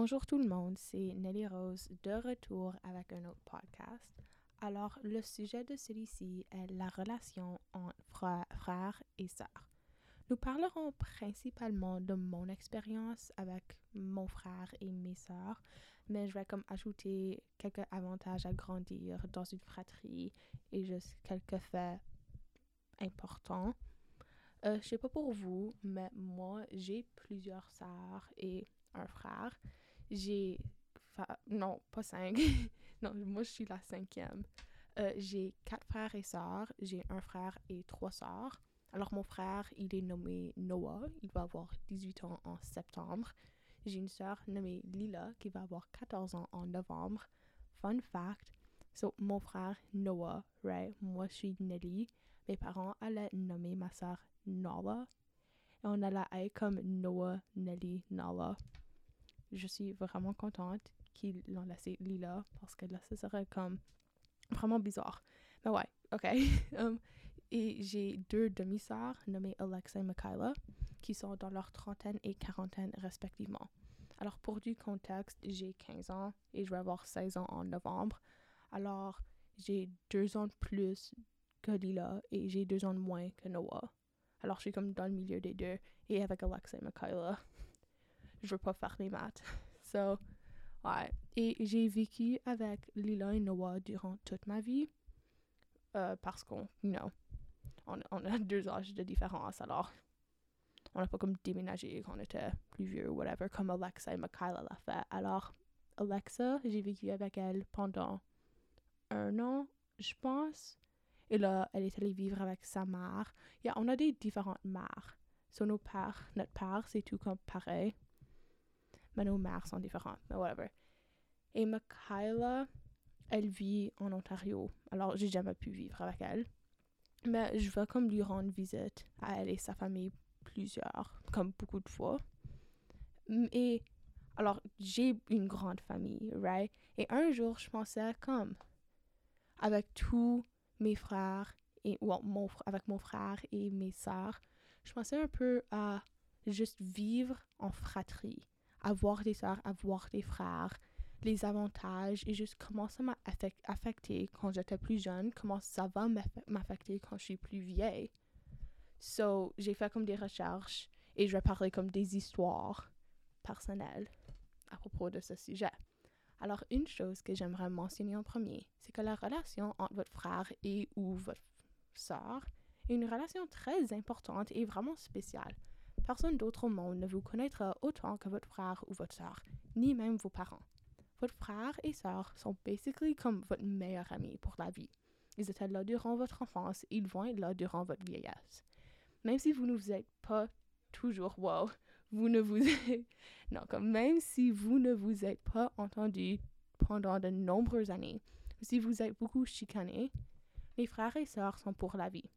Bonjour tout le monde, c'est Nelly Rose de retour avec un autre podcast. Alors, le sujet de celui-ci est la relation entre frères et sœurs. Nous parlerons principalement de mon expérience avec mon frère et mes sœurs, mais je vais comme ajouter quelques avantages à grandir dans une fratrie et juste quelques faits importants. Euh, je sais pas pour vous, mais moi, j'ai plusieurs sœurs et un frère. J'ai. Non, pas cinq. non, moi, je suis la cinquième. Euh, j'ai quatre frères et sœurs. J'ai un frère et trois sœurs. Alors, mon frère, il est nommé Noah. Il va avoir 18 ans en septembre. J'ai une sœur nommée Lila qui va avoir 14 ans en novembre. Fun fact, so, mon frère Noah, right? Moi, je suis Nelly. Mes parents allaient nommer ma sœur Nala. Et on a la haie comme Noah, Nelly, Nala. Je suis vraiment contente qu'ils l'ont laissé Lila parce que là, ce serait comme vraiment bizarre. Mais ouais, ok. Um, et j'ai deux demi-sœurs nommées Alexa et Michaela qui sont dans leur trentaine et quarantaine respectivement. Alors pour du contexte, j'ai 15 ans et je vais avoir 16 ans en novembre. Alors j'ai deux ans de plus que Lila et j'ai deux ans de moins que Noah. Alors je suis comme dans le milieu des deux et avec Alexa et Michaela. Je veux pas faire les maths. So, ouais. Et j'ai vécu avec Lila et Noah durant toute ma vie. Euh, parce qu'on, you know, on, on, a deux âges de différence. Alors, on n'a pas comme déménagé quand on était plus vieux ou whatever, comme Alexa et Michaela l'a fait. Alors, Alexa, j'ai vécu avec elle pendant un an, je pense. Et là, elle est allée vivre avec sa mère. Yeah, on a des différentes mères. So, nos pères, notre père, c'est tout comme pareil mais nos mères sont différentes, mais whatever. Et Michaela, elle vit en Ontario, alors j'ai jamais pu vivre avec elle. Mais je vais comme lui rendre visite à elle et sa famille plusieurs, comme beaucoup de fois. Et alors, j'ai une grande famille, right? Et un jour, je pensais comme, avec tous mes frères, et well, mon, avec mon frère et mes sœurs, je pensais un peu à juste vivre en fratrie avoir des sœurs, avoir des frères, les avantages et juste comment ça m'a affecté quand j'étais plus jeune, comment ça va m'affecter quand je suis plus vieille. So, j'ai fait comme des recherches et je vais parler comme des histoires personnelles à propos de ce sujet. Alors, une chose que j'aimerais mentionner en premier, c'est que la relation entre votre frère et ou votre sœur est une relation très importante et vraiment spéciale. Personne d'autre au monde ne vous connaîtra autant que votre frère ou votre soeur, ni même vos parents. Votre frère et soeur sont basically comme votre meilleur ami pour la vie. Ils étaient là durant votre enfance ils vont être là durant votre vieillesse. Même si vous ne vous êtes pas toujours wow, vous ne vous non, comme même si vous ne vous êtes pas entendu pendant de nombreuses années, si vous êtes beaucoup chicané, les frères et sœurs sont pour la vie.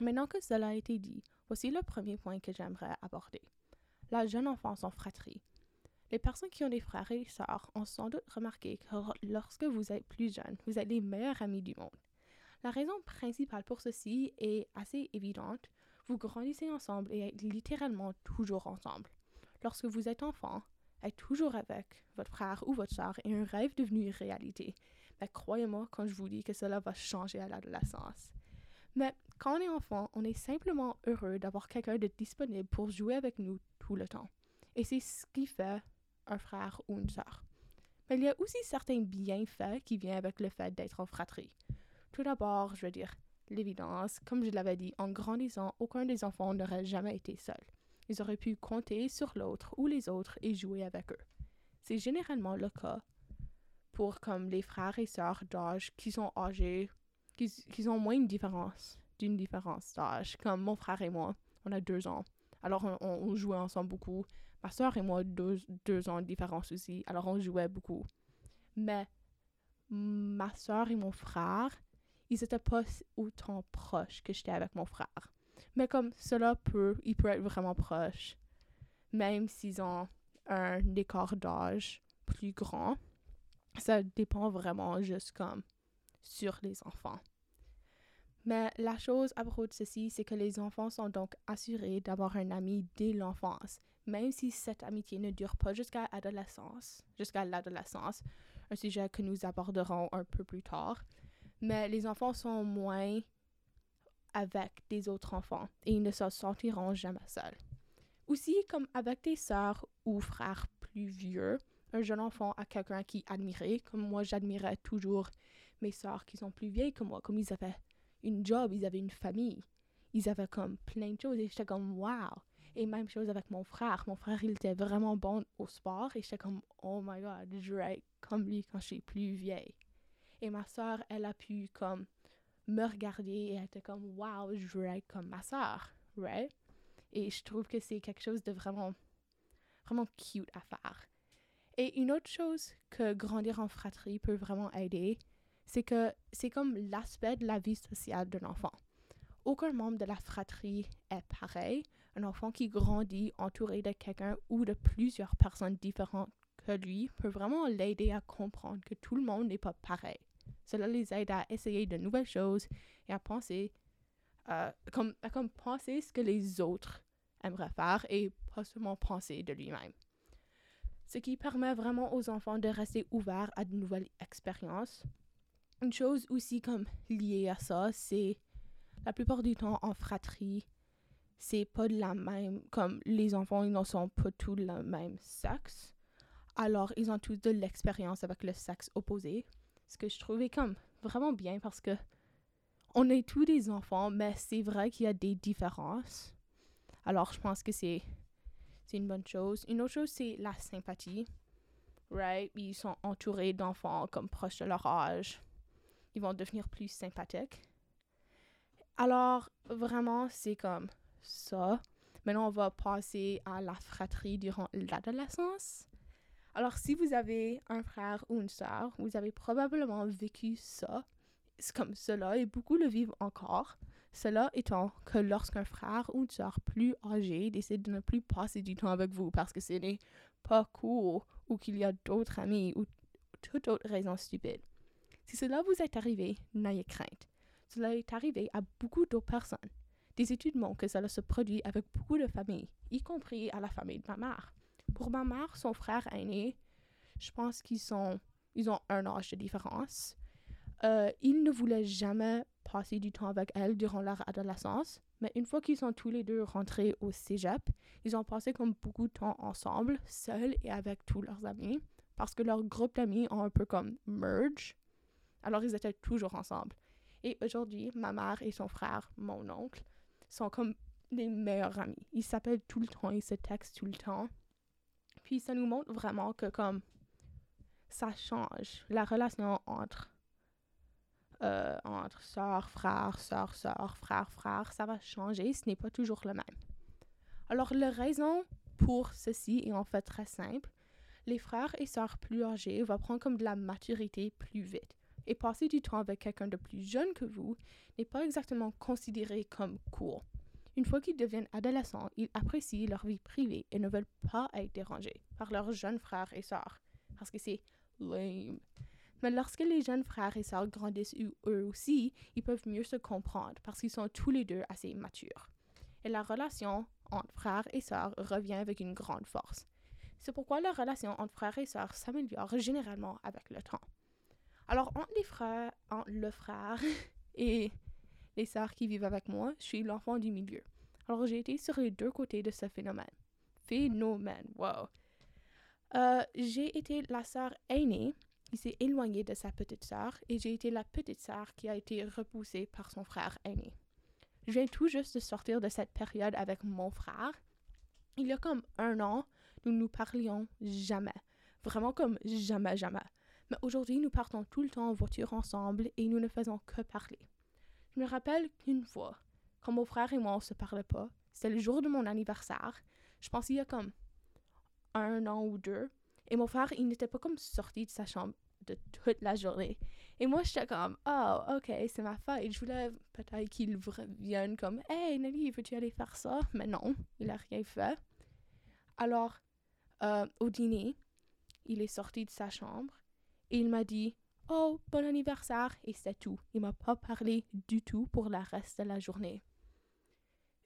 Maintenant que cela a été dit, voici le premier point que j'aimerais aborder. La jeune enfance en fratrie. Les personnes qui ont des frères et sœurs ont sans doute remarqué que lorsque vous êtes plus jeune, vous êtes les meilleurs amis du monde. La raison principale pour ceci est assez évidente. Vous grandissez ensemble et êtes littéralement toujours ensemble. Lorsque vous êtes enfant, être toujours avec votre frère ou votre soeur est un rêve devenu réalité. Mais croyez-moi quand je vous dis que cela va changer à l'adolescence. Mais quand on est enfant, on est simplement heureux d'avoir quelqu'un de disponible pour jouer avec nous tout le temps. Et c'est ce qui fait un frère ou une sœur. Mais il y a aussi certains bienfaits qui viennent avec le fait d'être en fratrie. Tout d'abord, je veux dire, l'évidence, comme je l'avais dit, en grandissant, aucun des enfants n'aurait jamais été seul. Ils auraient pu compter sur l'autre ou les autres et jouer avec eux. C'est généralement le cas pour comme les frères et sœurs d'âge qui sont âgés qu'ils ont moins une différence, d'une différence d'âge. Comme mon frère et moi, on a deux ans. Alors, on, jouait ensemble beaucoup. Ma soeur et moi, deux, deux ans de différence aussi. Alors, on jouait beaucoup. Mais ma soeur et mon frère, ils étaient pas autant proches que j'étais avec mon frère. Mais comme cela peut, il peut être vraiment proche, même s'ils ont un écart d'âge plus grand. Ça dépend vraiment juste comme sur les enfants. Mais la chose à propos de ceci, c'est que les enfants sont donc assurés d'avoir un ami dès l'enfance, même si cette amitié ne dure pas jusqu'à l'adolescence, jusqu'à l'adolescence, un sujet que nous aborderons un peu plus tard, mais les enfants sont moins avec des autres enfants et ils ne se sentiront jamais seuls. Aussi, comme avec des sœurs ou frères plus vieux, un jeune enfant a quelqu'un qui admirait, comme moi j'admirais toujours mes sœurs qui sont plus vieilles que moi, comme ils avaient une job, ils avaient une famille, ils avaient comme plein de choses et j'étais comme wow. Et même chose avec mon frère. Mon frère, il était vraiment bon au sport et j'étais comme oh my god, je vais comme lui quand je suis plus vieille. Et ma soeur, elle a pu comme me regarder et elle était comme wow, je veux être comme ma soeur, right? Et je trouve que c'est quelque chose de vraiment, vraiment cute à faire. Et une autre chose que grandir en fratrie peut vraiment aider, c'est que c'est comme l'aspect de la vie sociale d'un enfant. Aucun membre de la fratrie est pareil. Un enfant qui grandit entouré de quelqu'un ou de plusieurs personnes différentes que lui peut vraiment l'aider à comprendre que tout le monde n'est pas pareil. Cela les aide à essayer de nouvelles choses et à penser, euh, comme, à comme penser ce que les autres aimeraient faire et pas seulement penser de lui-même. Ce qui permet vraiment aux enfants de rester ouverts à de nouvelles expériences une chose aussi comme liée à ça, c'est la plupart du temps en fratrie, c'est pas de la même, comme les enfants, ils ne sont pas tous le même sexe. Alors, ils ont tous de l'expérience avec le sexe opposé. Ce que je trouvais comme vraiment bien parce que on est tous des enfants, mais c'est vrai qu'il y a des différences. Alors, je pense que c'est c'est une bonne chose. Une autre chose, c'est la sympathie. Right? Ils sont entourés d'enfants comme proches de leur âge ils vont devenir plus sympathiques. Alors, vraiment, c'est comme ça. Maintenant, on va passer à la fratrie durant l'adolescence. Alors, si vous avez un frère ou une sœur, vous avez probablement vécu ça, comme cela, et beaucoup le vivent encore. Cela étant que lorsqu'un frère ou une sœur plus âgé décide de ne plus passer du temps avec vous parce que ce n'est pas cool ou qu'il y a d'autres amis ou toute autre raison stupide. Si cela vous est arrivé, n'ayez crainte. Cela est arrivé à beaucoup d'autres personnes. Des études montrent que cela se produit avec beaucoup de familles, y compris à la famille de ma mère. Pour ma mère, son frère aîné, je pense qu'ils sont, ils ont un âge de différence. Euh, il ne voulait jamais passer du temps avec elle durant leur adolescence, mais une fois qu'ils sont tous les deux rentrés au cégep, ils ont passé beaucoup de temps ensemble, seuls et avec tous leurs amis, parce que leur groupe d'amis ont un peu comme merge. Alors, ils étaient toujours ensemble. Et aujourd'hui, ma mère et son frère, mon oncle, sont comme les meilleurs amis. Ils s'appellent tout le temps, ils se textent tout le temps. Puis ça nous montre vraiment que comme ça change la relation entre euh, entre soeur, frère, soeur, soeur, frère, frère, ça va changer, ce n'est pas toujours le même. Alors la raison pour ceci est en fait très simple. Les frères et sœurs plus âgés vont prendre comme de la maturité plus vite et passer du temps avec quelqu'un de plus jeune que vous n'est pas exactement considéré comme cool. Une fois qu'ils deviennent adolescents, ils apprécient leur vie privée et ne veulent pas être dérangés par leurs jeunes frères et sœurs, parce que c'est lame. Mais lorsque les jeunes frères et sœurs grandissent eux aussi, ils peuvent mieux se comprendre parce qu'ils sont tous les deux assez matures. Et la relation entre frères et sœurs revient avec une grande force. C'est pourquoi la relation entre frères et sœurs s'améliore généralement avec le temps. Alors, entre les frères, entre le frère et les sœurs qui vivent avec moi, je suis l'enfant du milieu. Alors, j'ai été sur les deux côtés de ce phénomène. Phénomène, wow. Euh, j'ai été la sœur aînée qui s'est éloignée de sa petite sœur et j'ai été la petite sœur qui a été repoussée par son frère aîné. Je viens tout juste de sortir de cette période avec mon frère. Il y a comme un an, nous nous parlions jamais. Vraiment comme jamais, jamais. Mais aujourd'hui, nous partons tout le temps en voiture ensemble et nous ne faisons que parler. Je me rappelle qu'une fois, quand mon frère et moi on se parlait pas, c'était le jour de mon anniversaire. Je pense qu'il y a comme un an ou deux. Et mon frère, il n'était pas comme sorti de sa chambre de toute la journée. Et moi, j'étais comme, oh, ok, c'est ma fête. Je voulais peut-être qu'il vienne comme, hey, Nelly, veux-tu aller faire ça? Mais non, il n'a rien fait. Alors, euh, au dîner, il est sorti de sa chambre et il m'a dit Oh, bon anniversaire, et c'est tout. Il m'a pas parlé du tout pour le reste de la journée.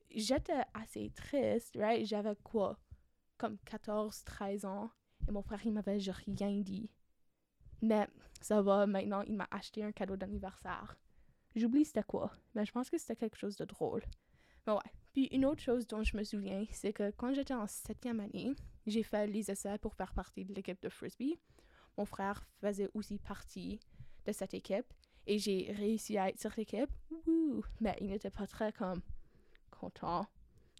J'étais assez triste, right? J'avais quoi? comme 14, 13 ans. Et mon frère, il m'avait rien dit. Mais ça va, maintenant, il m'a acheté un cadeau d'anniversaire. J'oublie c'était quoi, mais je pense que c'était quelque chose de drôle. Mais ouais. Puis une autre chose dont je me souviens, c'est que quand j'étais en septième année, j'ai fait les essais pour faire partie de l'équipe de frisbee. Mon frère faisait aussi partie de cette équipe et j'ai réussi à être sur l'équipe. Mais il n'était pas très content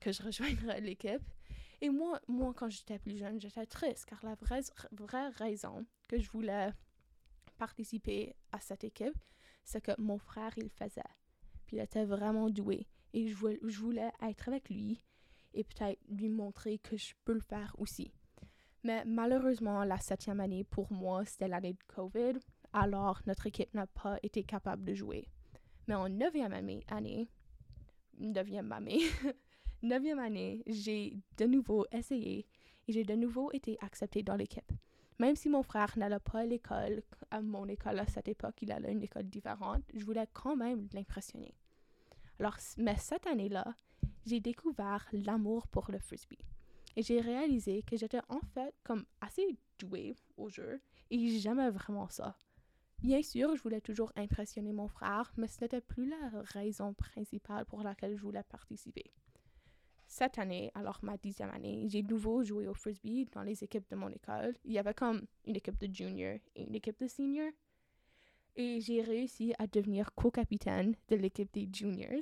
que je rejoindrais l'équipe. Et moi, moi, quand j'étais plus jeune, j'étais triste car la vraie, vraie raison que je voulais participer à cette équipe, c'est que mon frère, il faisait. Puis il était vraiment doué. Et je voulais être avec lui et peut-être lui montrer que je peux le faire aussi. Mais malheureusement, la septième année, pour moi, c'était l'année de COVID. Alors, notre équipe n'a pas été capable de jouer. Mais en neuvième année, neuvième année, neuvième année, j'ai de nouveau essayé et j'ai de nouveau été acceptée dans l'équipe. Même si mon frère n'allait pas à l'école, à mon école à cette époque, il allait à une école différente, je voulais quand même l'impressionner. Alors, mais cette année-là, j'ai découvert l'amour pour le frisbee. Et j'ai réalisé que j'étais en fait comme assez douée au jeu et j'aimais vraiment ça. Bien sûr, je voulais toujours impressionner mon frère, mais ce n'était plus la raison principale pour laquelle je voulais participer. Cette année, alors ma dixième année, j'ai de nouveau joué au frisbee dans les équipes de mon école. Il y avait comme une équipe de junior et une équipe de senior. Et j'ai réussi à devenir co-capitaine de l'équipe des juniors.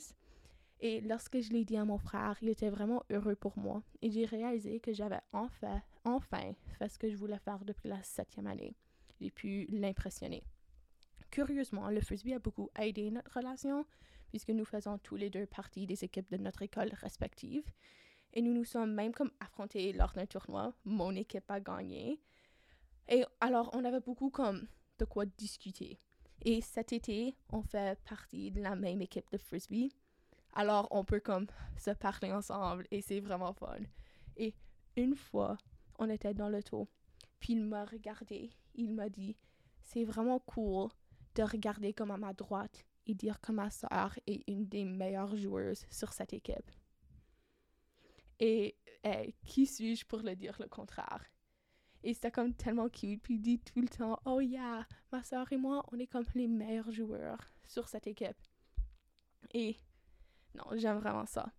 Et lorsque je l'ai dit à mon frère, il était vraiment heureux pour moi. Et j'ai réalisé que j'avais enfin, enfin fait ce que je voulais faire depuis la septième année. J'ai pu l'impressionner. Curieusement, le frisbee a beaucoup aidé notre relation puisque nous faisons tous les deux partie des équipes de notre école respective. Et nous nous sommes même comme affrontés lors d'un tournoi. Mon équipe a gagné. Et alors, on avait beaucoup comme de quoi discuter. Et cet été, on fait partie de la même équipe de frisbee. Alors, on peut comme se parler ensemble et c'est vraiment fun. Et une fois, on était dans le taux. Puis il m'a regardé. Il m'a dit, c'est vraiment cool de regarder comme à ma droite, et dire que ma soeur est une des meilleures joueuses sur cette équipe. Et qui suis-je pour le dire le contraire? Et c'était comme tellement cute. Puis il dit tout le temps, oh yeah, ma soeur et moi, on est comme les meilleurs joueurs sur cette équipe. Et non, j'aime vraiment ça.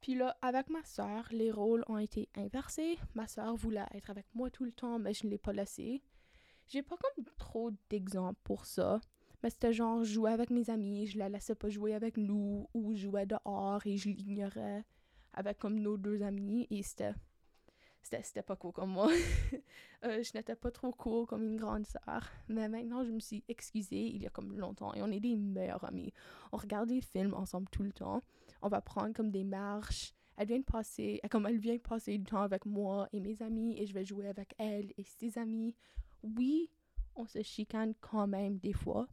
Puis là, avec ma soeur, les rôles ont été inversés. Ma soeur voulait être avec moi tout le temps, mais je ne l'ai pas laissée. J'ai pas comme trop d'exemples pour ça. Mais c'était genre, jouer avec mes amis, je la laissais pas jouer avec nous, ou jouer dehors et je l'ignorais avec comme nos deux amis, et c'était. C'était pas cool comme moi. Euh, je n'étais pas trop cool comme une grande sœur. Mais maintenant, je me suis excusée il y a comme longtemps et on est des meilleurs amis. On regarde des films ensemble tout le temps. On va prendre comme des marches. Elle vient passer, comme elle vient passer du temps avec moi et mes amis et je vais jouer avec elle et ses amis. Oui, on se chicane quand même des fois,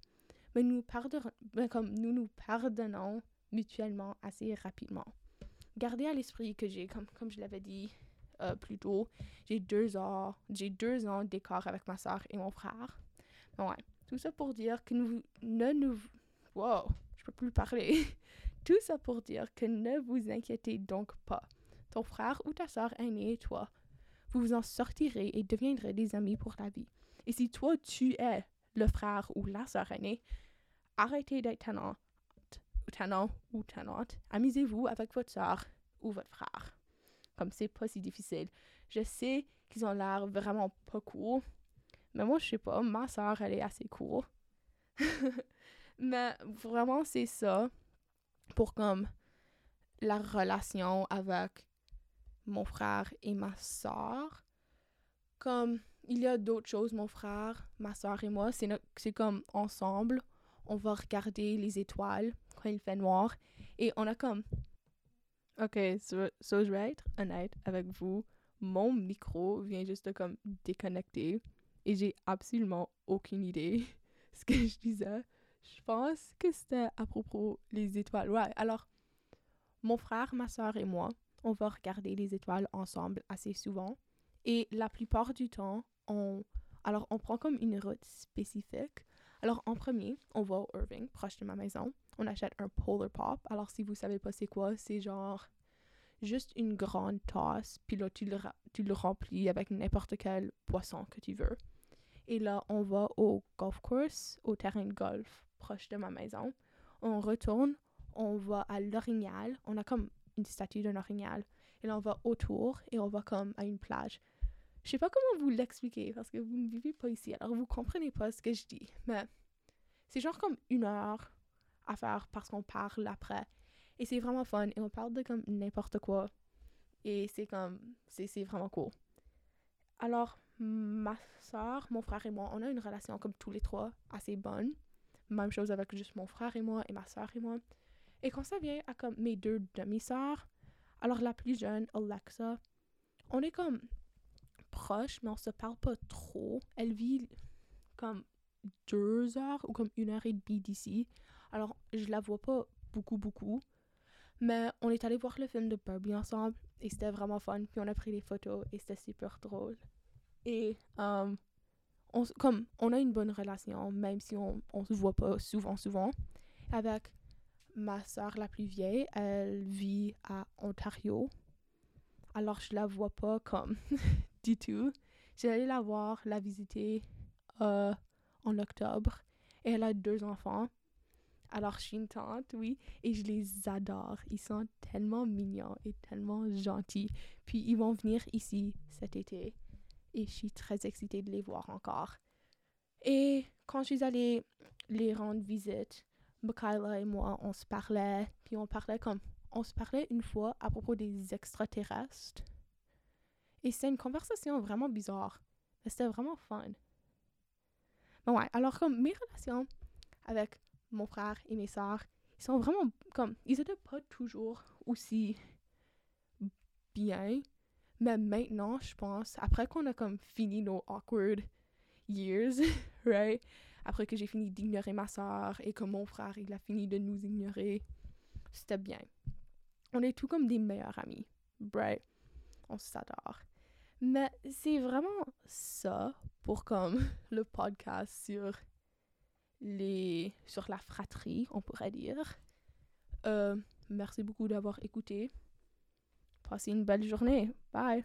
mais nous, ben, comme nous nous pardonnons mutuellement assez rapidement. Gardez à l'esprit que j'ai, comme, comme je l'avais dit euh, plus tôt, j'ai deux ans, j'ai deux ans d'écart avec ma soeur et mon frère. ouais, tout ça pour dire que nous ne nous... Je peux plus parler. tout ça pour dire que ne vous inquiétez donc pas. Ton frère ou ta soeur aînée et toi, vous vous en sortirez et deviendrez des amis pour la vie. Et si toi, tu es le frère ou la soeur aînée, arrêtez d'être tannant, tannant ou tannante. Amusez-vous avec votre soeur ou votre frère. Comme c'est pas si difficile. Je sais qu'ils ont l'air vraiment pas cool. Mais moi, je sais pas. Ma soeur, elle est assez cool. mais vraiment, c'est ça pour comme la relation avec mon frère et ma soeur. Comme il y a d'autres choses, mon frère, ma soeur et moi, c'est comme ensemble on va regarder les étoiles quand il fait noir. Et on a comme... Ok, so, je vais être honnête avec vous. Mon micro vient juste comme déconnecter et j'ai absolument aucune idée ce que je disais. Je pense que c'était à propos des étoiles. Ouais, alors, mon frère, ma soeur et moi, on va regarder les étoiles ensemble assez souvent. Et la plupart du temps, on, alors on prend comme une route spécifique alors, en premier, on va au Irving, proche de ma maison. On achète un Polar Pop. Alors, si vous savez pas c'est quoi, c'est genre juste une grande tasse, puis là, tu le, tu le remplis avec n'importe quel poisson que tu veux. Et là, on va au golf course, au terrain de golf proche de ma maison. On retourne, on va à l'orignal. On a comme une statue d'un orignal. Et là, on va autour et on va comme à une plage. Je sais pas comment vous l'expliquer parce que vous ne vivez pas ici, alors vous comprenez pas ce que je dis. Mais c'est genre comme une heure à faire parce qu'on parle après. Et c'est vraiment fun et on parle de comme n'importe quoi. Et c'est comme, c'est vraiment cool. Alors, ma soeur, mon frère et moi, on a une relation comme tous les trois assez bonne. Même chose avec juste mon frère et moi et ma soeur et moi. Et quand ça vient à comme mes deux demi-sœurs, alors la plus jeune, Alexa, on est comme proches, mais on se parle pas trop. Elle vit comme deux heures ou comme une heure et demie d'ici. Alors, je la vois pas beaucoup, beaucoup. Mais on est allé voir le film de Barbie ensemble et c'était vraiment fun. Puis on a pris des photos et c'était super drôle. Et euh, comme on a une bonne relation, même si on, on se voit pas souvent, souvent. Avec ma soeur la plus vieille, elle vit à Ontario. Alors je la vois pas comme du tout. J'ai allé la voir, la visiter euh, en octobre. Et elle a deux enfants. Alors, je suis une tante, oui, et je les adore. Ils sont tellement mignons et tellement gentils. Puis, ils vont venir ici cet été. Et je suis très excitée de les voir encore. Et quand je suis allée les rendre visite, Michaela et moi, on se parlait. Puis, on parlait comme... On se parlait une fois à propos des extraterrestres. Et c'était une conversation vraiment bizarre. C'était vraiment fun. Mais ouais, alors comme mes relations avec mon frère et mes sœurs, ils sont vraiment comme... Ils étaient pas toujours aussi bien. Mais maintenant, je pense, après qu'on a comme fini nos awkward years, right? Après que j'ai fini d'ignorer ma sœur et que mon frère, il a fini de nous ignorer, c'était bien. On est tout comme des meilleurs amis, right? On s'adore. Mais c'est vraiment ça pour comme le podcast sur les sur la fratrie, on pourrait dire. Euh, merci beaucoup d'avoir écouté. Passez une belle journée. Bye.